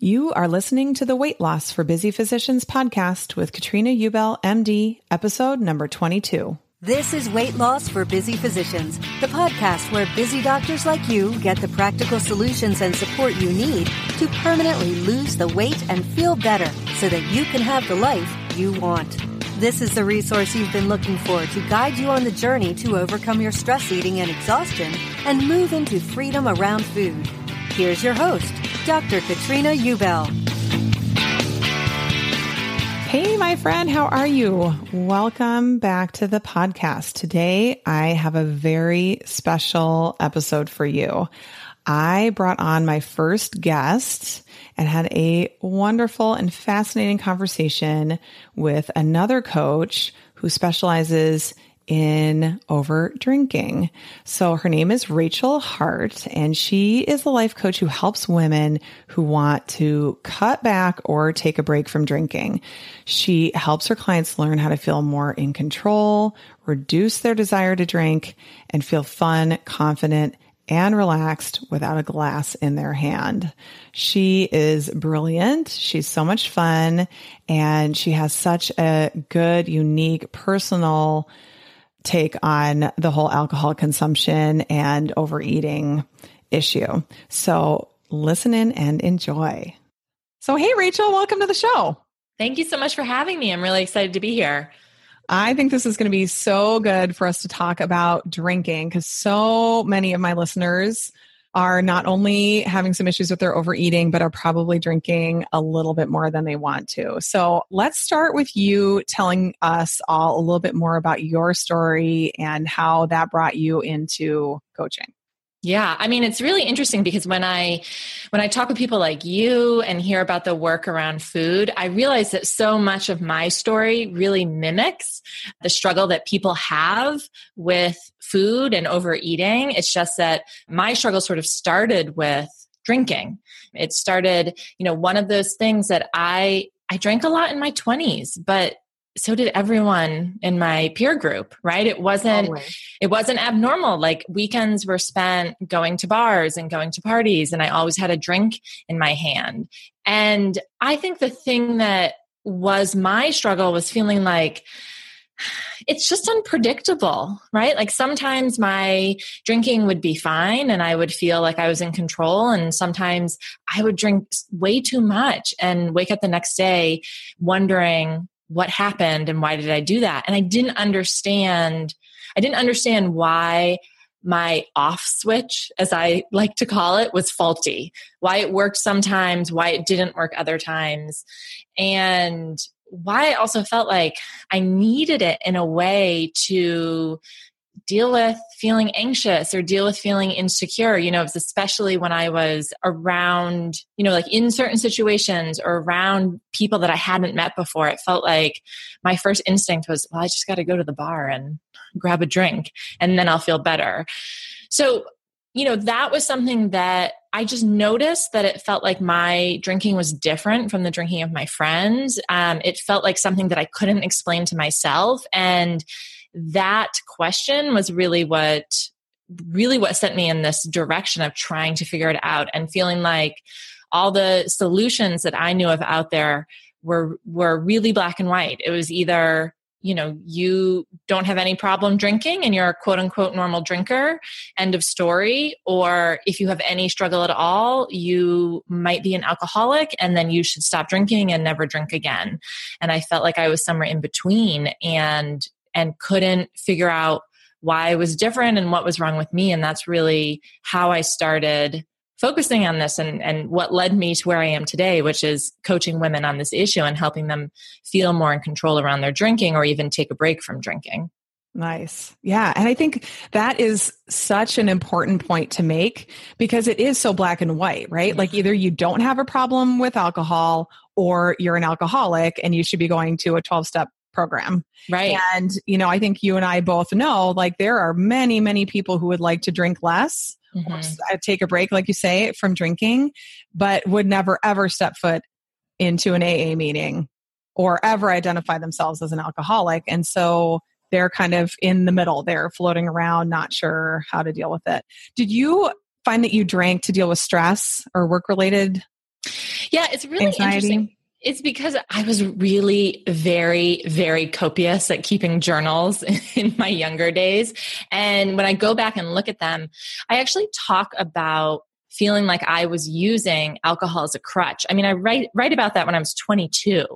You are listening to the Weight Loss for Busy Physicians podcast with Katrina Ubel, MD, episode number 22. This is Weight Loss for Busy Physicians, the podcast where busy doctors like you get the practical solutions and support you need to permanently lose the weight and feel better so that you can have the life you want. This is the resource you've been looking for to guide you on the journey to overcome your stress eating and exhaustion and move into freedom around food. Here's your host, Dr. Katrina Ubel. Hey, my friend, how are you? Welcome back to the podcast. Today, I have a very special episode for you. I brought on my first guest and had a wonderful and fascinating conversation with another coach who specializes in over drinking. So her name is Rachel Hart and she is a life coach who helps women who want to cut back or take a break from drinking. She helps her clients learn how to feel more in control, reduce their desire to drink and feel fun, confident, and relaxed without a glass in their hand. She is brilliant. She's so much fun and she has such a good, unique, personal take on the whole alcohol consumption and overeating issue. So listen in and enjoy. So, hey, Rachel, welcome to the show. Thank you so much for having me. I'm really excited to be here. I think this is going to be so good for us to talk about drinking because so many of my listeners are not only having some issues with their overeating, but are probably drinking a little bit more than they want to. So let's start with you telling us all a little bit more about your story and how that brought you into coaching. Yeah, I mean it's really interesting because when I when I talk with people like you and hear about the work around food, I realize that so much of my story really mimics the struggle that people have with food and overeating. It's just that my struggle sort of started with drinking. It started, you know, one of those things that I I drank a lot in my 20s, but so did everyone in my peer group right it wasn't it wasn't abnormal like weekends were spent going to bars and going to parties and i always had a drink in my hand and i think the thing that was my struggle was feeling like it's just unpredictable, right? Like sometimes my drinking would be fine and I would feel like I was in control. And sometimes I would drink way too much and wake up the next day wondering, what happened and why did I do that? And I didn't understand, I didn't understand why my off switch, as I like to call it, was faulty. Why it worked sometimes, why it didn't work other times. And why I also felt like I needed it in a way to deal with feeling anxious or deal with feeling insecure. You know, especially when I was around, you know, like in certain situations or around people that I hadn't met before. It felt like my first instinct was, well, I just got to go to the bar and grab a drink and then I'll feel better. So, you know, that was something that I just noticed that it felt like my drinking was different from the drinking of my friends. Um, it felt like something that I couldn't explain to myself. And that question was really what really what sent me in this direction of trying to figure it out and feeling like all the solutions that I knew of out there were were really black and white. It was either you know you don't have any problem drinking and you're a quote unquote normal drinker end of story or if you have any struggle at all you might be an alcoholic and then you should stop drinking and never drink again and i felt like i was somewhere in between and and couldn't figure out why I was different and what was wrong with me and that's really how I started focusing on this and, and what led me to where I am today, which is coaching women on this issue and helping them feel more in control around their drinking or even take a break from drinking. Nice. Yeah. And I think that is such an important point to make because it is so black and white, right? Like mm-hmm. either you don't have a problem with alcohol or you're an alcoholic and you should be going to a 12 step program. Right. And, you know, I think you and I both know like there are many, many people who would like to drink less mm-hmm. or take a break, like you say, from drinking, but would never ever step foot into an AA meeting or ever identify themselves as an alcoholic. And so they're kind of in the middle. They're floating around, not sure how to deal with it. Did you find that you drank to deal with stress or work related? Yeah, it's really anxiety? interesting. It's because I was really very, very copious at keeping journals in my younger days. And when I go back and look at them, I actually talk about feeling like I was using alcohol as a crutch. I mean, I write write about that when I was 22.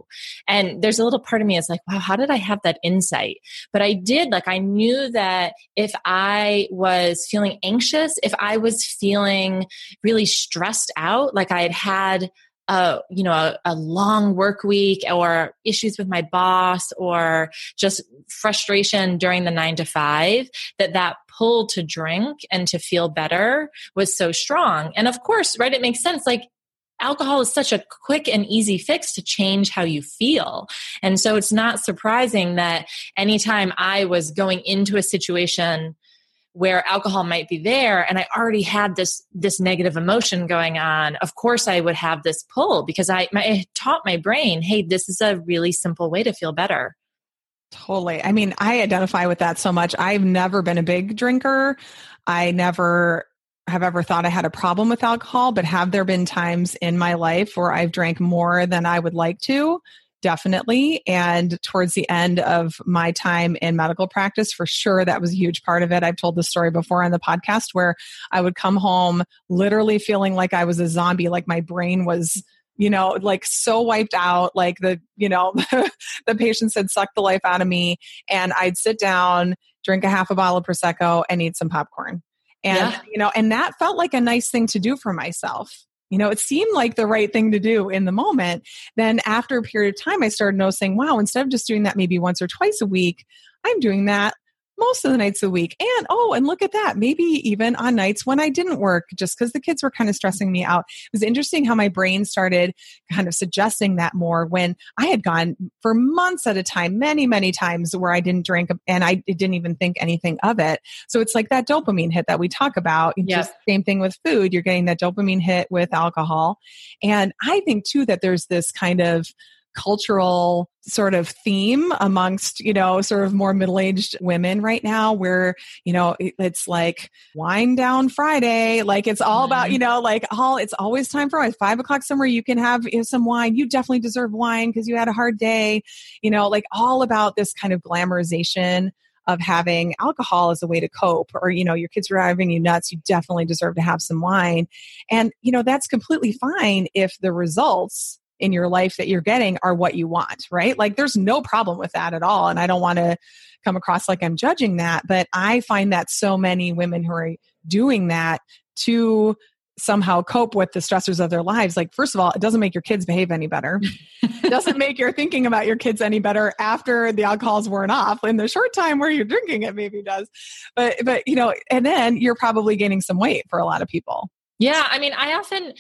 And there's a little part of me is like, wow, how did I have that insight? But I did like I knew that if I was feeling anxious, if I was feeling really stressed out, like I had had a you know a, a, long work week or issues with my boss or just frustration during the 9 to 5 that that pull to drink and to feel better was so strong and of course right it makes sense like alcohol is such a quick and easy fix to change how you feel. And so it's not surprising that anytime I was going into a situation where alcohol might be there and i already had this this negative emotion going on of course i would have this pull because i, my, taught my brain hey this is a really simple way to feel better. Totally. I mean i identify with that so much. I've never been a big drinker. I never have ever thought I had a problem with alcohol, but have there been times in my life where I've drank more than I would like to? Definitely. And towards the end of my time in medical practice, for sure, that was a huge part of it. I've told the story before on the podcast where I would come home literally feeling like I was a zombie, like my brain was you know like so wiped out like the you know the patients had sucked the life out of me and i'd sit down drink a half a bottle of prosecco and eat some popcorn and yeah. you know and that felt like a nice thing to do for myself you know, it seemed like the right thing to do in the moment. Then after a period of time, I started noticing, wow, instead of just doing that maybe once or twice a week, I'm doing that most of the nights of the week. And oh, and look at that. Maybe even on nights when I didn't work, just because the kids were kind of stressing me out. It was interesting how my brain started kind of suggesting that more when I had gone for months at a time, many, many times where I didn't drink and I didn't even think anything of it. So it's like that dopamine hit that we talk about. Yep. Just same thing with food. You're getting that dopamine hit with alcohol. And I think too that there's this kind of cultural sort of theme amongst you know sort of more middle-aged women right now where you know it's like wine down friday. Like it's all about mm-hmm. you know like all it's always time for wine. Five o'clock somewhere you can have you know, some wine. You definitely deserve wine because you had a hard day. You know like all about this kind of glamorization of having alcohol as a way to cope or you know your kids are driving you nuts you definitely deserve to have some wine. And you know that's completely fine if the results in your life that you're getting are what you want, right? Like there's no problem with that at all. And I don't want to come across like I'm judging that, but I find that so many women who are doing that to somehow cope with the stressors of their lives like first of all it doesn't make your kids behave any better it doesn't make your thinking about your kids any better after the alcohol's worn off in the short time where you're drinking it maybe does but but you know and then you're probably gaining some weight for a lot of people yeah, I mean, I often,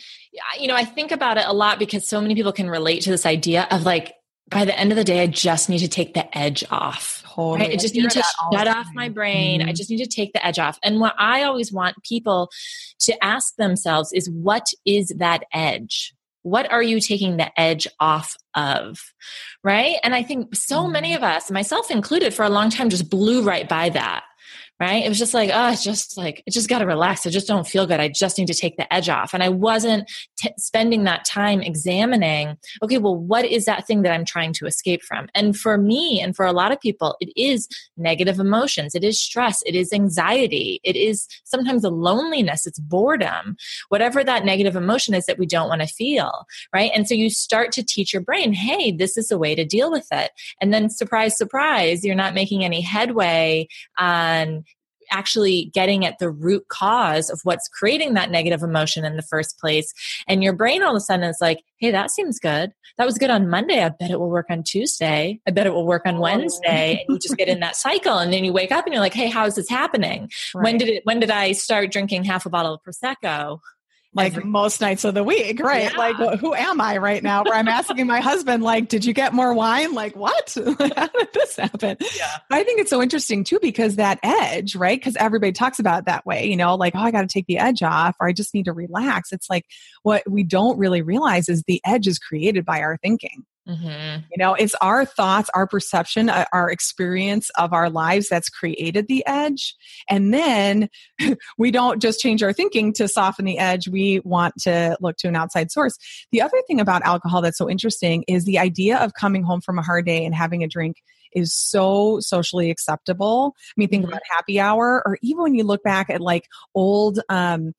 you know, I think about it a lot because so many people can relate to this idea of like, by the end of the day, I just need to take the edge off. Totally. Right? I just need to shut off my brain. Mm-hmm. I just need to take the edge off. And what I always want people to ask themselves is what is that edge? What are you taking the edge off of? Right. And I think so many mm-hmm. of us, myself included, for a long time just blew right by that right? It was just like, oh, it's just like, it just got to relax. I just don't feel good. I just need to take the edge off. And I wasn't t- spending that time examining, okay, well, what is that thing that I'm trying to escape from? And for me and for a lot of people, it is negative emotions. It is stress. It is anxiety. It is sometimes a loneliness. It's boredom, whatever that negative emotion is that we don't want to feel, right? And so you start to teach your brain, hey, this is a way to deal with it. And then surprise, surprise, you're not making any headway on actually getting at the root cause of what's creating that negative emotion in the first place. And your brain all of a sudden is like, hey, that seems good. That was good on Monday. I bet it will work on Tuesday. I bet it will work on oh. Wednesday. And you just get in that cycle. And then you wake up and you're like, hey, how is this happening? Right. When did it when did I start drinking half a bottle of Prosecco? Like Every- most nights of the week, right? Yeah. Like, who am I right now? Where I'm asking my husband, like, did you get more wine? Like, what? How did this happen? Yeah. I think it's so interesting too because that edge, right? Because everybody talks about it that way, you know, like, oh, I got to take the edge off, or I just need to relax. It's like what we don't really realize is the edge is created by our thinking. Mm-hmm. You know, it's our thoughts, our perception, uh, our experience of our lives that's created the edge. And then we don't just change our thinking to soften the edge. We want to look to an outside source. The other thing about alcohol that's so interesting is the idea of coming home from a hard day and having a drink is so socially acceptable. I mean, think mm-hmm. about happy hour, or even when you look back at like old, um,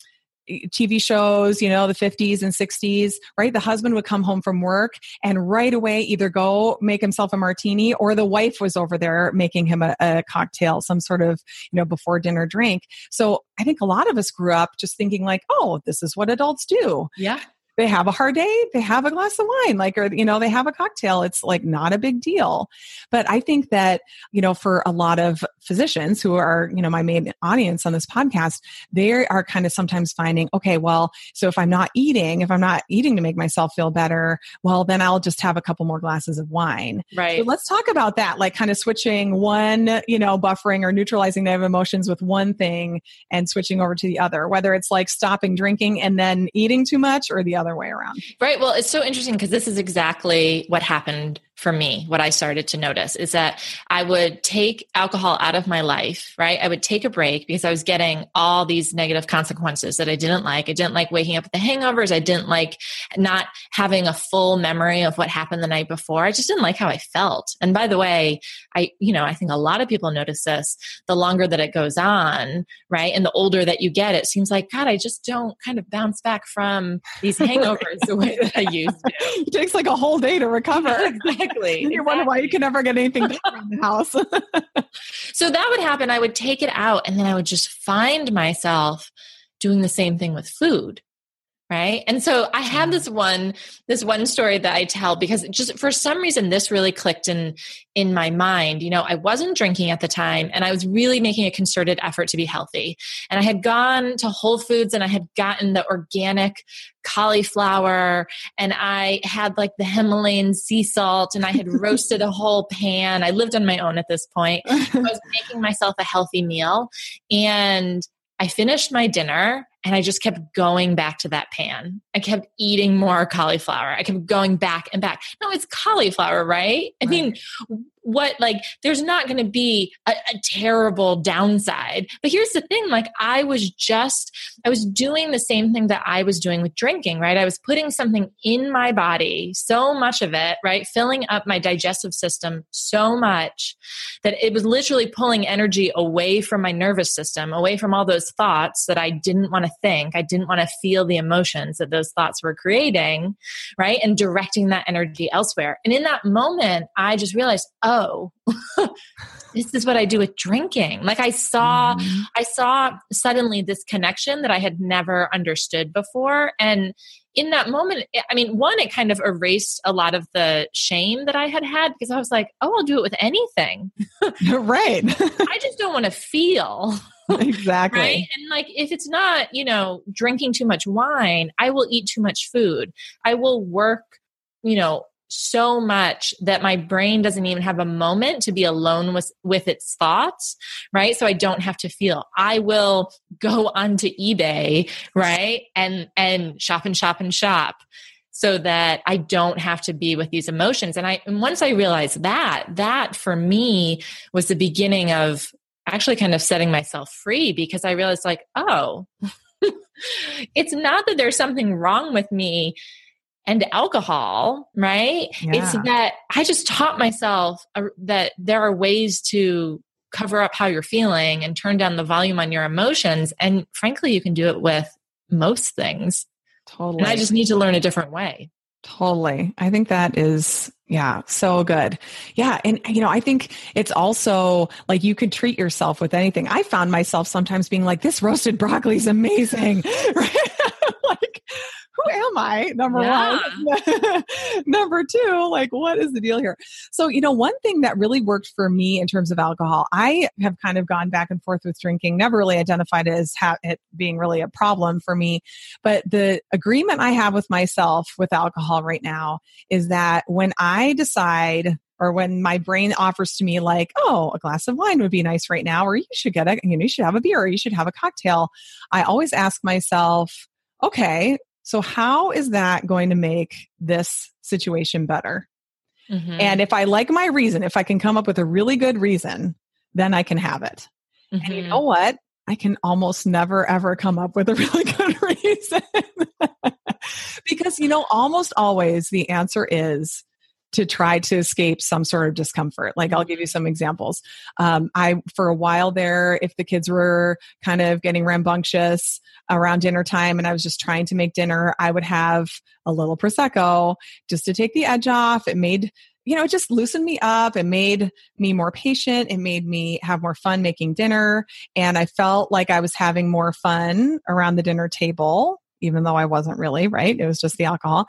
TV shows, you know, the 50s and 60s, right? The husband would come home from work and right away either go make himself a martini or the wife was over there making him a, a, cocktail, some sort of, you know, before dinner drink. So I think a lot of us grew up just thinking like, oh, this is what adults do. Yeah they have a hard day, they have a glass of wine, like, or, you know, they have a cocktail. It's like not a big deal. But I think that, you know, for a lot of physicians who are, you know, my main audience on this podcast, they are kind of sometimes finding, okay, well, so if I'm not eating, if I'm not eating to make myself feel better, well, then I'll just have a couple more glasses of wine. Right. So let's talk about that, like kind of switching one, you know, buffering or neutralizing negative emotions with one thing and switching over to the other, whether it's like stopping drinking and then eating too much or the other other way around. Right. Well, it's so interesting because this is exactly what happened for me, what I started to notice is that I would take alcohol out of my life, right? I would take a break because I was getting all these negative consequences that I didn't like. I didn't like waking up with the hangovers. I didn't like not having a full memory of what happened the night before. I just didn't like how I felt. And by the way, I, you know, I think a lot of people notice this the longer that it goes on, right? And the older that you get, it seems like, God, I just don't kind of bounce back from these hangovers the way that I used to. It takes like a whole day to recover. exactly exactly. you exactly. wonder why you can never get anything done around the house. so that would happen. I would take it out and then I would just find myself doing the same thing with food right? And so i have mm-hmm. this one this one story that i tell because just for some reason this really clicked in in my mind. You know i wasn't drinking at the time and i was really making a concerted effort to be healthy. And i had gone to whole foods and i had gotten the organic cauliflower and i had like the himalayan sea salt and i had roasted a whole pan. I lived on my own at this point. I was making myself a healthy meal and I finished my dinner and I just kept going back to that pan. I kept eating more cauliflower. I kept going back and back. No, it's cauliflower, right? I right. mean, what like there's not going to be a, a, terrible downside but here's the thing like i was just i was doing the same thing that i was doing with drinking right i was putting something in my body so much of it right filling up my digestive system so much that it was literally pulling energy away from my nervous system away from all those thoughts that i didn't want to think i didn't want to feel the emotions that those thoughts were creating right and directing that energy elsewhere and in that moment i just realized oh this is what I do with drinking. Like I saw, mm-hmm. I saw suddenly this connection that I had never understood before. And in that moment, I mean, one, it kind of erased a lot of the shame that I had had because I was like, oh, I'll do it with anything. right. I just don't want to feel. Exactly. Right. And like, if it's not, you know, drinking too much wine, I will eat too much food. I will work, you know, so much that my brain doesn't even have a moment to be alone with with its thoughts right so i don't have to feel i will go onto ebay right and and shop and shop and shop so that i don't have to be with these emotions and i and once i realized that that for me was the beginning of actually kind of setting myself free because i realized like oh it's not that there's something wrong with me and alcohol, right? Yeah. It's that I just taught myself uh, that there are ways to cover up how you're feeling and turn down the volume on your emotions. And frankly, you can do it with most things. Totally. And I just need to learn a different way. Totally. I think that is, yeah, so good. Yeah. And, you know, I think it's also like you could treat yourself with anything. I found myself sometimes being like, this roasted broccoli is amazing. Like, who am I? Number yeah. one. Number two, like, what is the deal here? So, you know, one thing that really worked for me in terms of alcohol, I have kind of gone back and forth with drinking, never really identified it as ha- it being really a problem for me. But the agreement I have with myself with alcohol right now is that when I decide or when my brain offers to me like oh a glass of wine would be nice right now or you should get a you know you should have a beer or you should have a cocktail i always ask myself okay so, how is that going to make this situation better? Mm-hmm. And if I like my reason, if I can come up with a really good reason, then I can have it. Mm-hmm. And you mm-hmm. know what? I can almost never ever come up with a really good reason. because, you know, almost always the answer is to try to escape some sort of discomfort. Like I'll give you some examples. Um, I, for a while there, if the kids were kind of getting rambunctious around dinner time and I was just trying to make dinner, I would have a little Prosecco just to take the edge off. It made you know, it just loosened me up. It made me more patient. It made me have more fun making dinner. And I felt like I was having more fun around the dinner table even though I wasn't really, right? It was just the alcohol.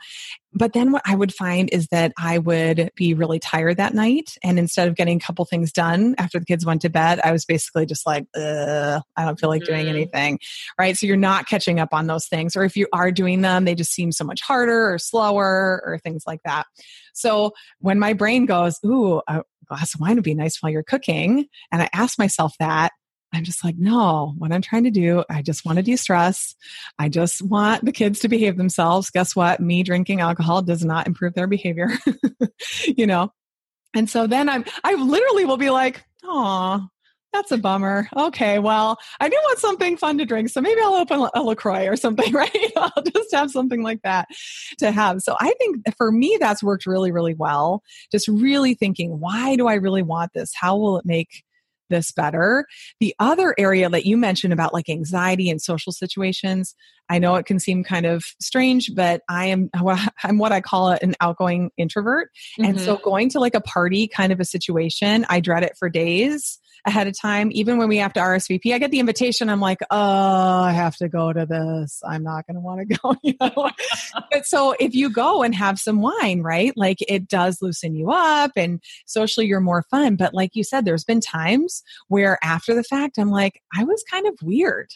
But then what I would find is that I would be really tired that night. And instead of getting a couple things done after the kids went to bed, I was basically just like, I don't feel like doing mm-hmm. anything, right? So you're not catching up on those things. Or if you are doing them, they just seem so much harder or slower or things like that. So when my brain goes, Ooh, a glass of wine would be nice while you're cooking, and I ask myself that, I'm just like, no, what I'm trying to do, I just want to de stress. I just want the kids to behave themselves. Guess what? Me drinking alcohol does not improve their behavior, you know? And so then I'm, I literally will be like, oh, that's a bummer. Okay, well, I do want something fun to drink, so maybe I'll open a LaCroix or something, right? I'll just have something like that to have. So I think for me, that's worked really, really well. Just really thinking, why do I really want this? How will it make this better. The other area that you mentioned about like anxiety and social situations, I know it can seem kind of strange, but I am I'm what I call an outgoing introvert. Mm-hmm. And so mm-hmm. going to like a party kind of a situation, I dread it for days ahead of time. Even when we have to RSVP, I get the invitation. I'm like, oh, I have to go to this. I'm not going to want to go. You know? but so if you go and have some wine, right? Like it does loosen you up and socially you're more fun. But like you said, there's been times where after the fact, I'm like, I was kind of weird.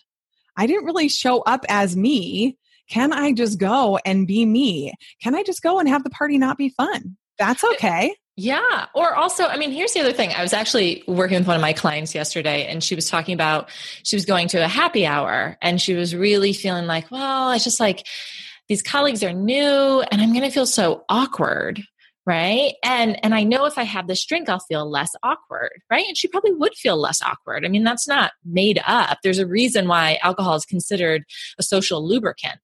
I didn't really show up as me. Can I just go and be me? Can I just go and have the party not be fun? That's okay. Yeah. Or also, I mean, here's the other thing. I was actually working with one of my clients yesterday and she was talking about she was going to a happy hour and she was really feeling like, well, it's just like these colleagues are new and I'm going to feel so awkward right? And and i know if i have this drink i'll feel less awkward right? And she probably would feel less awkward. I mean that's not made up. There's a reason why alcohol is considered a social lubricant.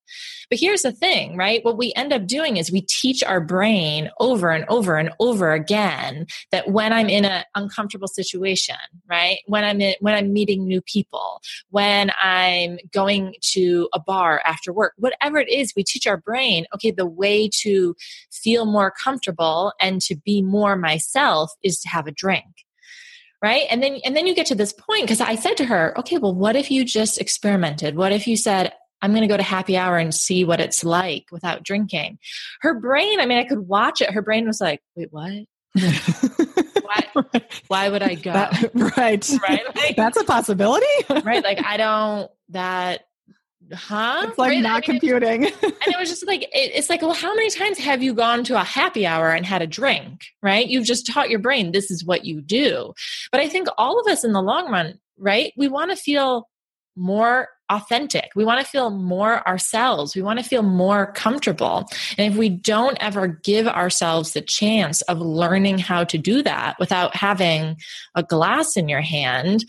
But here's the thing right? What we end up doing is we teach our brain over and over and over again that when i'm in an uncomfortable situation right? When i'm in, when i'm meeting new people when i'm going to a bar after work whatever it is we teach our brain okay the way to feel more comfortable and to be more myself is to have a drink right? And then and then you get to this point because i said to her okay well what if you just experimented? What if you said i'm going to go to happy hour and see what it's like without drinking her brain i mean i could watch it. Her brain was like wait what? Why, why would i go? That- right. right? Like, That's a possibility. right like i don't that huh? It's like Right? not I mean, computing. and it was just like it, it's like well how many times have you gone to a happy hour and had a drink right? You've just taught your brain this is what you do. But i think all of us in the long run right we want to feel more authentic. We want to feel more ourselves. We want to feel more comfortable. And if we don't ever give ourselves the chance of learning how to do that without having a glass in your hand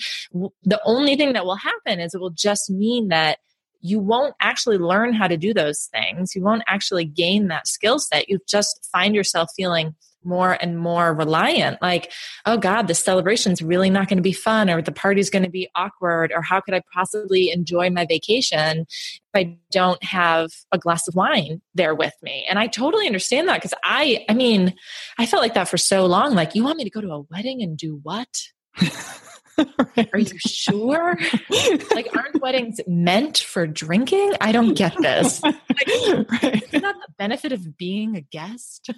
the only thing that will happen is it will just mean that you won't actually learn how to do those things. You won't actually gain that skill set. You just find yourself feeling more and more reliant like, oh God, this celebration's really not going to be fun, or the party's going to be awkward, or how could I possibly enjoy my vacation if I don't have a glass of wine there with me? And I totally understand that because I, I mean, I felt like that for so long. Like, you want me to go to a wedding and do what? Are you sure? like, aren't weddings meant for drinking? I don't get this. Like, right. isn't that the benefit of being a guest?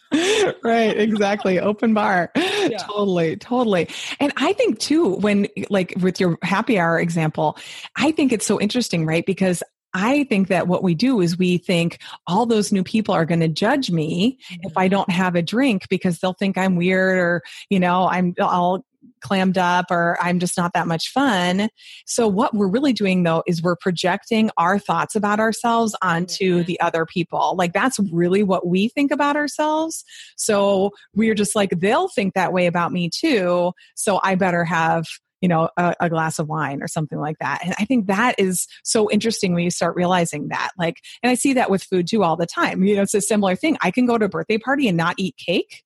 right exactly open bar totally totally and i think too when like with your happy hour example i think it's so interesting right because I think that what we do is we think all those new people are going to judge me if I mm-hmm. don't have a drink because they'll think I'm weird or, you know, I'm all clammed up or I'm just not that much fun. So what we're really doing though is we're projecting our thoughts about ourselves onto Mhm. the other people. Like that's really what we think about ourselves. So we're just like they'll think that way about me too. So I better have you know a, a glass of wine or something like that and i think that is so interesting when you start realizing that like and i see that with food too all the time you know it's a similar thing i can go to a birthday party and not eat cake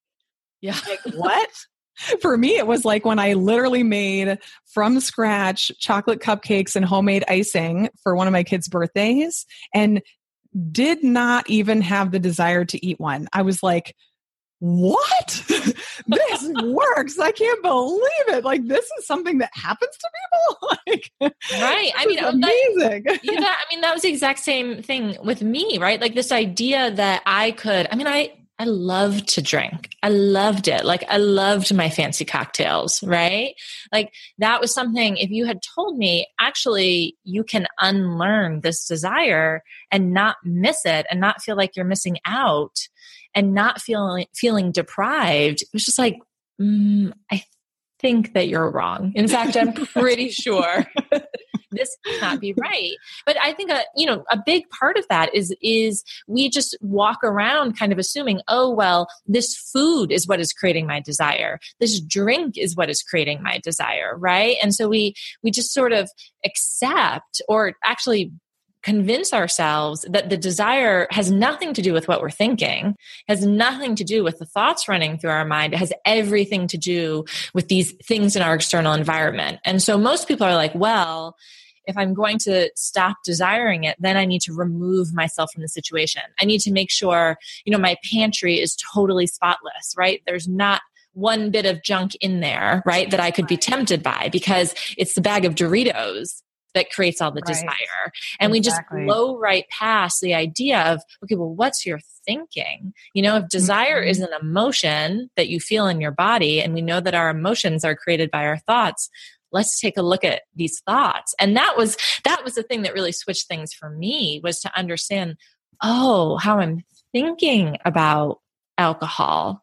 Yeah. like what for me it was like when i literally made from scratch chocolate cupcakes and homemade icing for one of my kids birthdays and did not even have the desire to eat one. I was like what? This works. I can't believe it. Like this is something that happens to people? Like Right. I mean, is oh, uh, that- amazing. Yeah, I mean, that was the exact same thing with me, right? Like this idea that I could, I mean, I, I loved to drink. I loved it. Like I loved my fancy cocktails, right? Like that was something, if you had told me, actually, you can unlearn this desire and not miss it and not feel like you're missing out and not feeling, feeling deprived, it was just like, mm, I think that you're wrong. In fact, I'm pretty sure this cannot be right. But i think a you know a big part of that is is we just walk around kind of assuming oh well this food is what is creating my desire. This drink is what is creating my desire right? And so we we just sort of accept or actually convince ourselves that the desire has nothing to do with what we're thinking has nothing to do with the thoughts running through our mind it has everything to do with these things in our external environment. And so most people are like well if I'm going to stop desiring it, then I need to remove myself from the situation. I need to make sure, you know, my pantry is totally spotless, right? There's not one bit of junk in there, right, that I could be tempted by because it's the bag of Doritos that creates all the Right. desire. And we just blow right past the idea of, okay, well, what's your thinking? You know, if desire Mhm. is an emotion that you feel in your body, and we know that our emotions are created by our thoughts, let's take a look at these thoughts. And that was that was the thing that really switched things for me was to understand oh how i'm thinking about alcohol.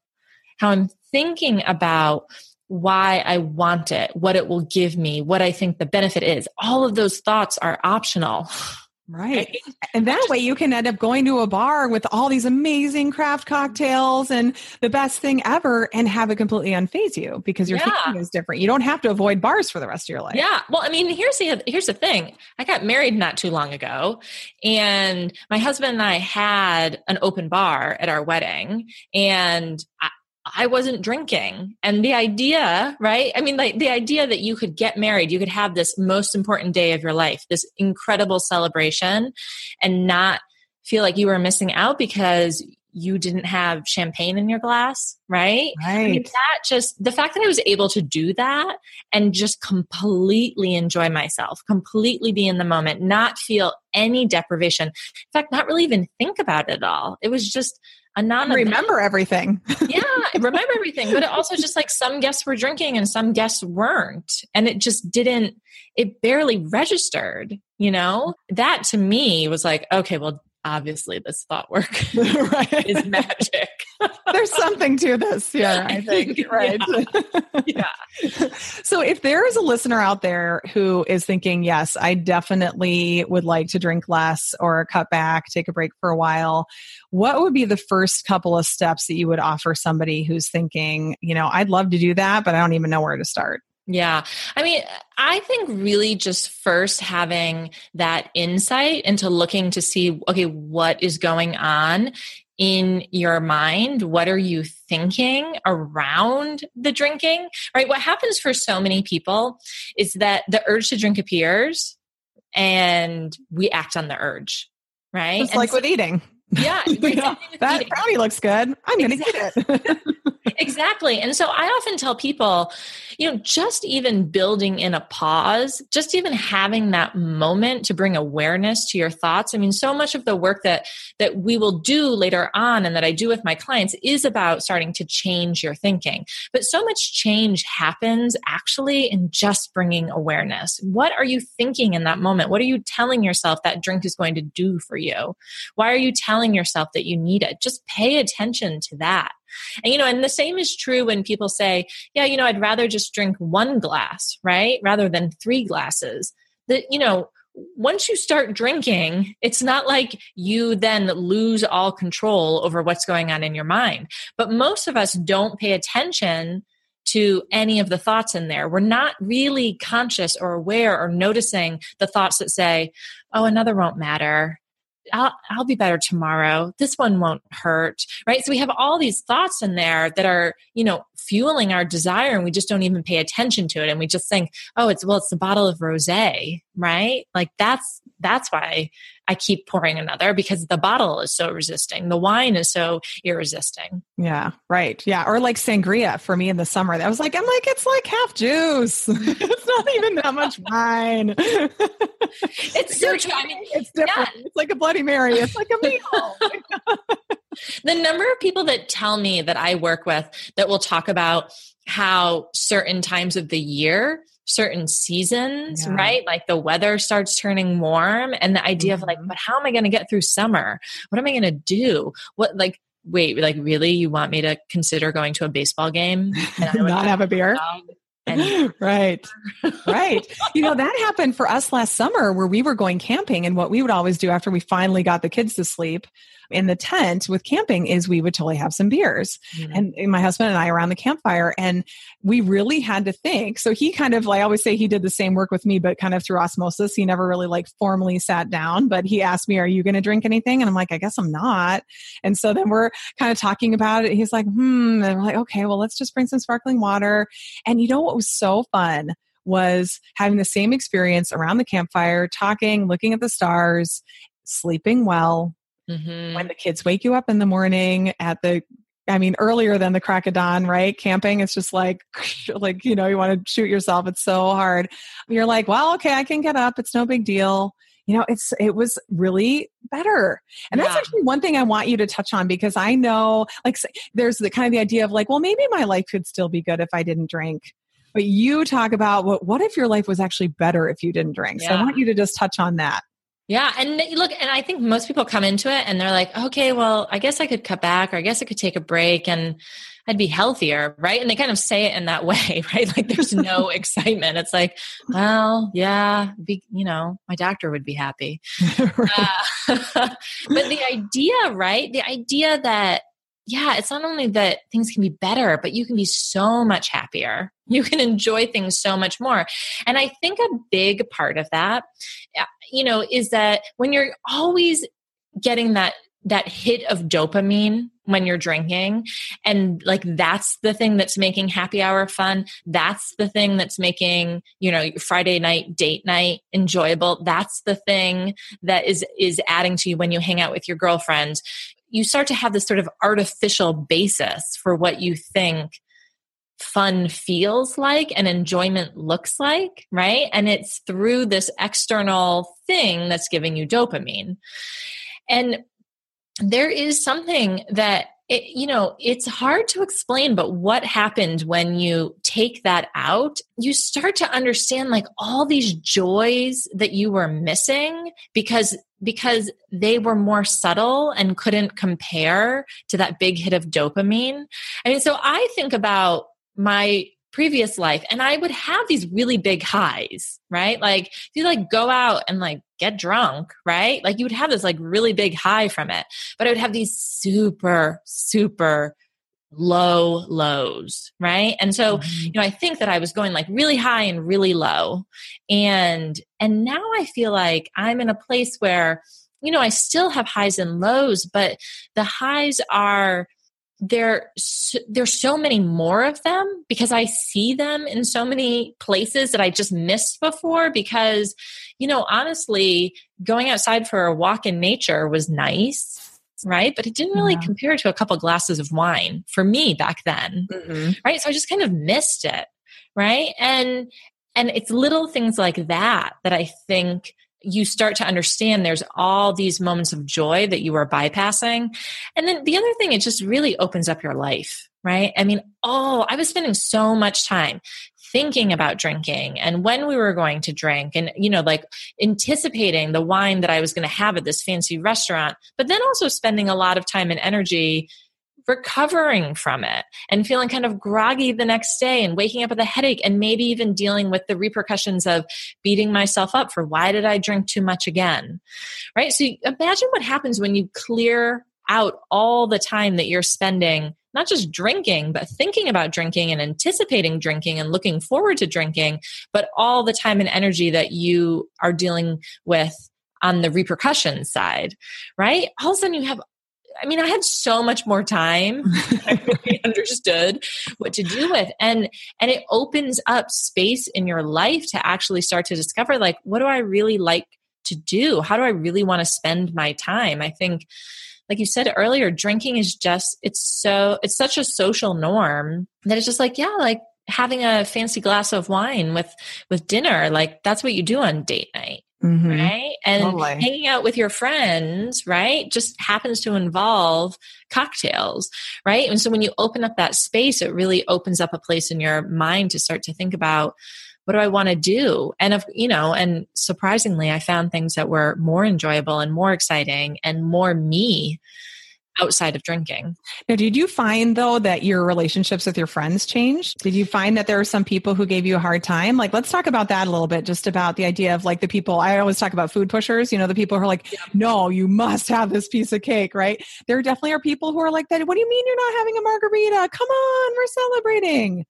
How i'm thinking about why i want it what it will give me what i think the benefit is. All of those thoughts are optional Right. And that way you can end up going to a bar with all these amazing craft cocktails and the best thing ever and have it completely unfaze you because your Yeah. thinking is different. You don't have to avoid bars for the rest of your life. Yeah. Well, I mean, here's the here's the thing. I got married not too long ago, and my husband and I had an open bar at our wedding, and I, I wasn't drinking. And the idea, right? I mean, like the idea that you could get married, you could have this most important day of your life, this incredible celebration, and not feel like you were missing out because you didn't have champagne in your glass, right? Right. I mean, that just the fact that I was able to do that and just completely enjoy myself, completely be in the moment, not feel any deprivation. In fact, not really even think about it at all. It was just a non remember everything. yeah, remember everything. But it also just like some guests were drinking and some guests weren't. And it just didn't, it barely registered, you know? That to me was like, okay, well, obviously this thought work right. is magic. There's something to this, yeah, I think, right? Yeah. yeah. So if there is a listener out there who is thinking, yes, I definitely would like to drink less or cut back, take a break for a while, what would be the first couple of steps that you would offer somebody who's thinking, you know, I'd love to do that, but I don't even know where to start? Yeah. I mean, I think really just first having that insight into looking to see, okay, what is going on in your mind? What are you thinking around the drinking? Right? What happens for so many people is that the urge to drink appears and we act on the urge. Right. It's like so, with eating. Yeah. that brownie looks good. I'm going to exactly. eat it. exactly. And so I often tell people, you know, just even building in a pause, just even having that moment to bring awareness to your thoughts. I mean, so much of the work that that we will do later on and that I do with my clients is about starting to change your thinking. But so much change happens actually in just bringing awareness. What are you thinking in that moment? What are you telling yourself that drink is going to do for you? Why are you telling yourself that you need it? Just pay attention to that. And, you know, and the same is true when people say, yeah, you know, I'd rather just drink one glass, right? Rather than three glasses. That, you know, once you start drinking, it's not like you then lose all control over what's going on in your mind. But most of us don't pay attention to any of the thoughts in there. We're not really conscious or aware or noticing the thoughts that say, oh, another won't matter. I'll, I'll be better tomorrow. This one won't hurt. Right. So we have all these thoughts in there that are, you know, fueling our desire and we just don't even pay attention to it. And we just think, oh, it's, well, it's the bottle of rose, right? Like that's, that's why I keep pouring another because the bottle is so resisting. The wine is so irresisting. Yeah, right. Yeah. Or like sangria for me in the summer. That was like, I'm like, it's like half juice. it's not even that much wine. it's so true. I mean, it's different. Yeah. It's like a Bloody Mary. It's like a meal. the number of people that tell me that I work with that will talk about how certain times of the year certain seasons, yeah. right? Like the weather starts turning warm and the idea mm-hmm. of like, mm-hmm. but how am I going to get through summer? What am I going to do? What like wait, like really you want me to consider going to a baseball game and not have a beer? right. right. You know, that happened for us last summer where we were going camping. And what we would always do after we finally got the kids to sleep in the tent with camping is we would totally have some beers. Mm-hmm. And, and my husband and I around the campfire. And we really had to think. So he kind of, like I always say, he did the same work with me, but kind of through osmosis. He never really like formally sat down, but he asked me, Are you going to drink anything? And I'm like, I guess I'm not. And so then we're kind of talking about it. He's like, Hmm. And we're like, Okay, well, let's just bring some sparkling water. And you know what was so fun? was having the same experience around the campfire, talking, looking at the stars, sleeping well, Mm-hmm. When the kids wake you up in the morning at the I mean, earlier than the crack of dawn, right? Camping, it's just like, like, you know, you want to shoot yourself. It's so hard. You're like, well, okay, I can get up. It's no big deal. You know, it's, it was really better. And yeah. that's actually one thing I want you to touch on because I know, like, there's the kind of the idea of like, well, maybe my life could still be good if I didn't drink. But you talk about what, what if your life was actually better if you didn't drink? Yeah. So I want you to just touch on that. Yeah. And look, and I think most people come into it and they're like, okay, well, I guess I could cut back or I guess I could take a break and I'd be healthier. Right. And they kind of say it in that way, right? Like there's no excitement. It's like, well, yeah, be, you know, my doctor would be happy. uh, but the idea, right? The idea that yeah, it's not only that things can be better, but you can be so much happier. You can enjoy things so much more. And I think a big part of that, uh, you know, is that when you're always getting that that hit of dopamine when you're drinking and like that's the thing that's making happy hour fun that's the thing that's making you know friday night date night enjoyable that's the thing that is is adding to you when you hang out with your girlfriends you start to have this sort of artificial basis for what you think fun feels like and enjoyment looks like, right? And it's through this external thing that's giving you dopamine. And there is something that it, you know, it's hard to explain, but what happened when you take that out, you start to understand like all these joys that you were missing because because they were more subtle and couldn't compare to that big hit of dopamine. I mean, so I think about my previous life and I would have these really big highs, right? Like you like go out and like get drunk, right? Like you would have this like really big high from it, but I would have these super, super low lows, right? And so, mm-hmm. you know, I think that I was going like really high and really low. And and now I feel like I'm in a place where you know, I still have highs and lows, but the highs are there there's so many more of them because i see them in so many places that i just missed before because you know honestly going outside for a walk in nature was nice right but it didn't really yeah. compare to a couple glasses of wine for me back then mm-hmm. right so i just kind of missed it right and and it's little things like that that i think you start to understand there's all these moments of joy that you are bypassing. And then the other thing, it just really opens up your life, right? I mean, oh, I was spending so much time thinking about drinking and when we were going to drink and you know like anticipating the wine that I was going to have at this fancy restaurant but then also spending a lot of time and energy recovering from it and feeling kind of groggy the next day and waking up with a headache and maybe even dealing with the repercussions of beating myself up for why did I drink too much again? Right? So imagine what happens when you clear out all the time that you're spending not just drinking, but thinking about drinking and anticipating drinking and looking forward to drinking, but all the time and energy that you are dealing with on the repercussion side, right? All of a sudden you have I mean, I had so much more time. I really understood what to do with. And and it opens up space in your life to actually start to discover like what do I really like to do? How do I really want to spend my time? I think like you said earlier, drinking is just it's so it's such a social norm that it's just like, yeah, like having a fancy glass of wine with with dinner, like that's what you do on date night. Mm-hmm. Right. And totally. hanging out with your friends, right, just happens to involve cocktails. Right. And so when you open up that space, it really opens up a place in your mind to start to think about what do I want to do? And if, you know, and surprisingly, I found things that were more enjoyable and more exciting and more me outside of drinking. Now, did you find though that your relationships with your friends changed? Did you find that there are some people who gave you a hard time? Like, let's talk about that a little bit, just about the idea of like the people, I always talk about food pushers, you know, the people who are like, no, you must have this piece of cake, right? There definitely are people who are like that. What do you mean you're not having a margarita? Come on, we're celebrating.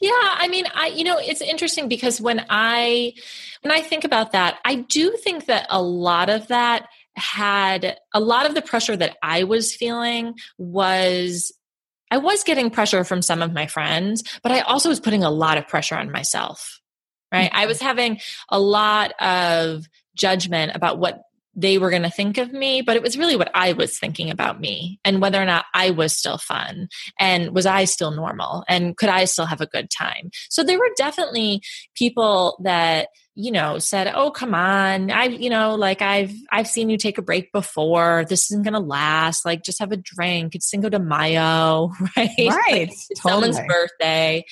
Yeah, I mean, I you know, it's interesting because when I when I think about that, I do think that a lot of that had a lot of the pressure that I was feeling was I was getting pressure from some of my friends, but I also was putting a lot of pressure on myself. Right? Mm-hmm. I was having a lot of judgment about what they were going to think of me, but it was really what I was thinking about me and whether or not I was still fun and was I still normal and could I still have a good time. So there were definitely people that you know said oh come on. I you know like i've i've seen you take a break before. This isn't gonna last. Like just have a drink. It's cinco de mayo. Right? Right. like, totally. someone's birthday.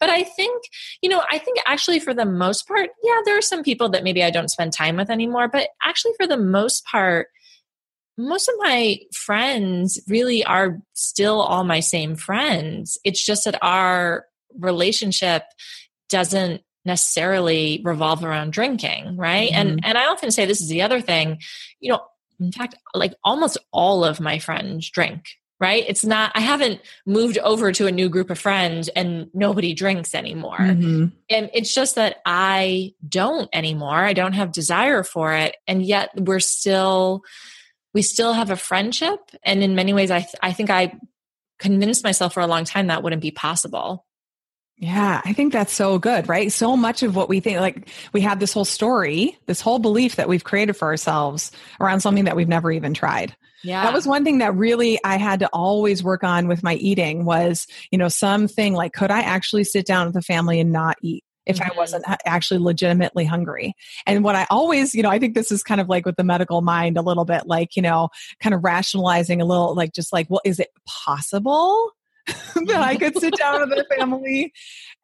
But i think you know i think actually for the most part yeah there are some people that maybe i don't spend time with anymore but actually for the most part most of my friends really are still all my same friends. It's just that our relationship doesn't necessarily revolve around drinking right? Mm-hmm. and and i often say this is the other thing you know in fact like almost all of my friends drink right? It's not i haven't moved over to a new group of friends and nobody drinks anymore. Mm-hmm. and it's just that i don't anymore. I don't have desire for it. And yet we're still we still have a friendship. And in many ways i th- i think i convinced myself for a long time that wouldn't be possible Yeah, I think that's so good, right? So much of what we think, like we have this whole story, this whole belief that we've created for ourselves around something that we've never even tried. Yeah. That was one thing that really I had to always work on with my eating was, you know, something like, could I actually sit down with the family and not eat? if mm-hmm. I wasn't actually legitimately hungry. And what I always, you know, I think this is kind of like with the medical mind a little bit like, you know, kind of rationalizing a little like just like, well, is it possible that I could sit down with a family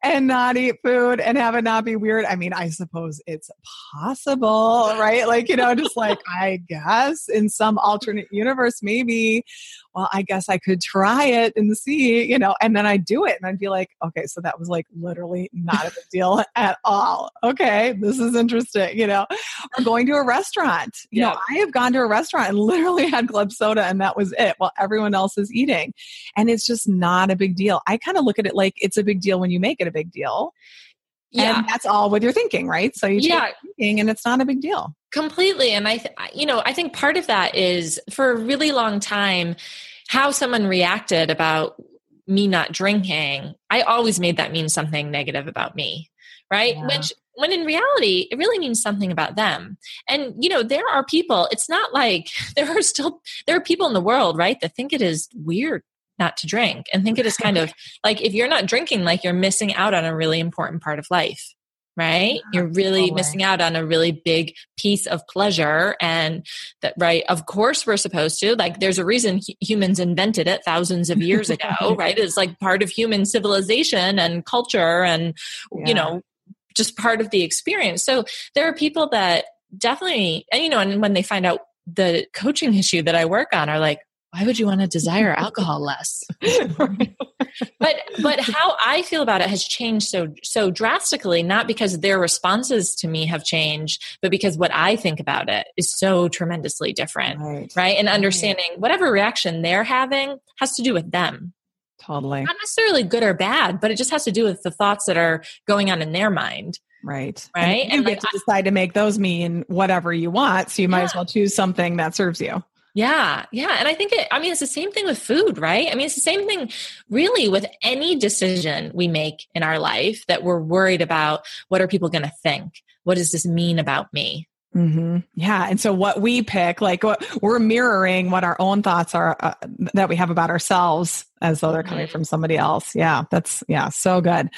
and not eat food and have it not be weird. I mean, I suppose it's possible, right? Like, you know, just like, I guess in some alternate universe, maybe, well, I guess I could try it and see, you know, and then I'd do it and I'd be like, okay, so that was like literally not a big deal at all. Okay, this is interesting, you know, or going to a restaurant. You yeah. know, I have gone to a restaurant and literally had club soda and that was it while everyone else is eating. And it's just not a big deal. I kind of look at it like it's a big deal when you make it a big deal. Yeah. And that's all what you're thinking, right? So you yeah. thinking and it's not a big deal. Completely. And I, th- you know, I think part of that is for a really long time, how someone reacted about me not drinking, I always made that mean something negative about me, right? Yeah. Which when in reality it really means something about them and you know there are people it's not like there are still there are people in the world right that think it is weird not to drink and think it is kind of like if you're not drinking like you're missing out on a really important part of life right? You're really missing out on a really big piece of pleasure and that right of course we're supposed to like there's a reason humans invented it thousands of years ago right? It's like part of human civilization and culture and yeah. you know just part of the experience. So there are people that definitely and you know and when they find out the coaching issue that i work on are like why would you want to desire alcohol less but but how i feel about it has changed so so drastically not because their responses to me have changed but because what i think about it is so tremendously different right, right? and understanding whatever reaction they're having has to do with them totally not necessarily good or bad but it just has to do with the thoughts that are going on in their mind Right. Right. And you and get like, to decide to make those mean whatever you want. So you might yeah. as well choose something that serves you. Yeah, yeah. And I think it, I mean, it's the same thing with food, right? I mean, it's the same thing really with any decision we make in our life that we're worried about what are people going to think? What does this mean about me? Mm-hmm. Yeah. And so what we pick, like what we're mirroring what our own thoughts are uh, that we have about ourselves as though they're coming from somebody else. Yeah. That's, yeah. So good.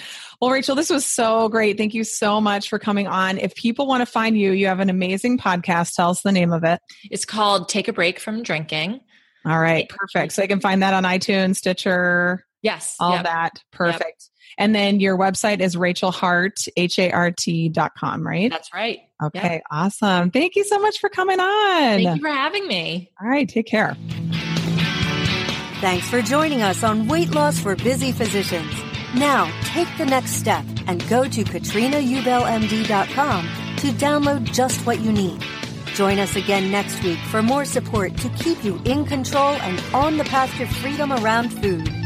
Well, Rachel, this was so great. Thank you so much for coming on. If people want to find you, you have an amazing podcast. Tell us the name of it. It's called Take a Break from Drinking. All right. Perfect. So you can find that on iTunes, Stitcher. Yes. All yep. that. Perfect. Yep. And then your website is Rachel Hart, H A R T dot com, right? That's right. Okay, yep. awesome. Thank you so much for coming on. Thank you for having me. All right, take care. Thanks for joining us on Weight Loss for Busy Physicians. Now, take the next step and go to katrinaubellmd.com to download just what you need. Join us again next week for more support to keep you in control and on the path to freedom around food.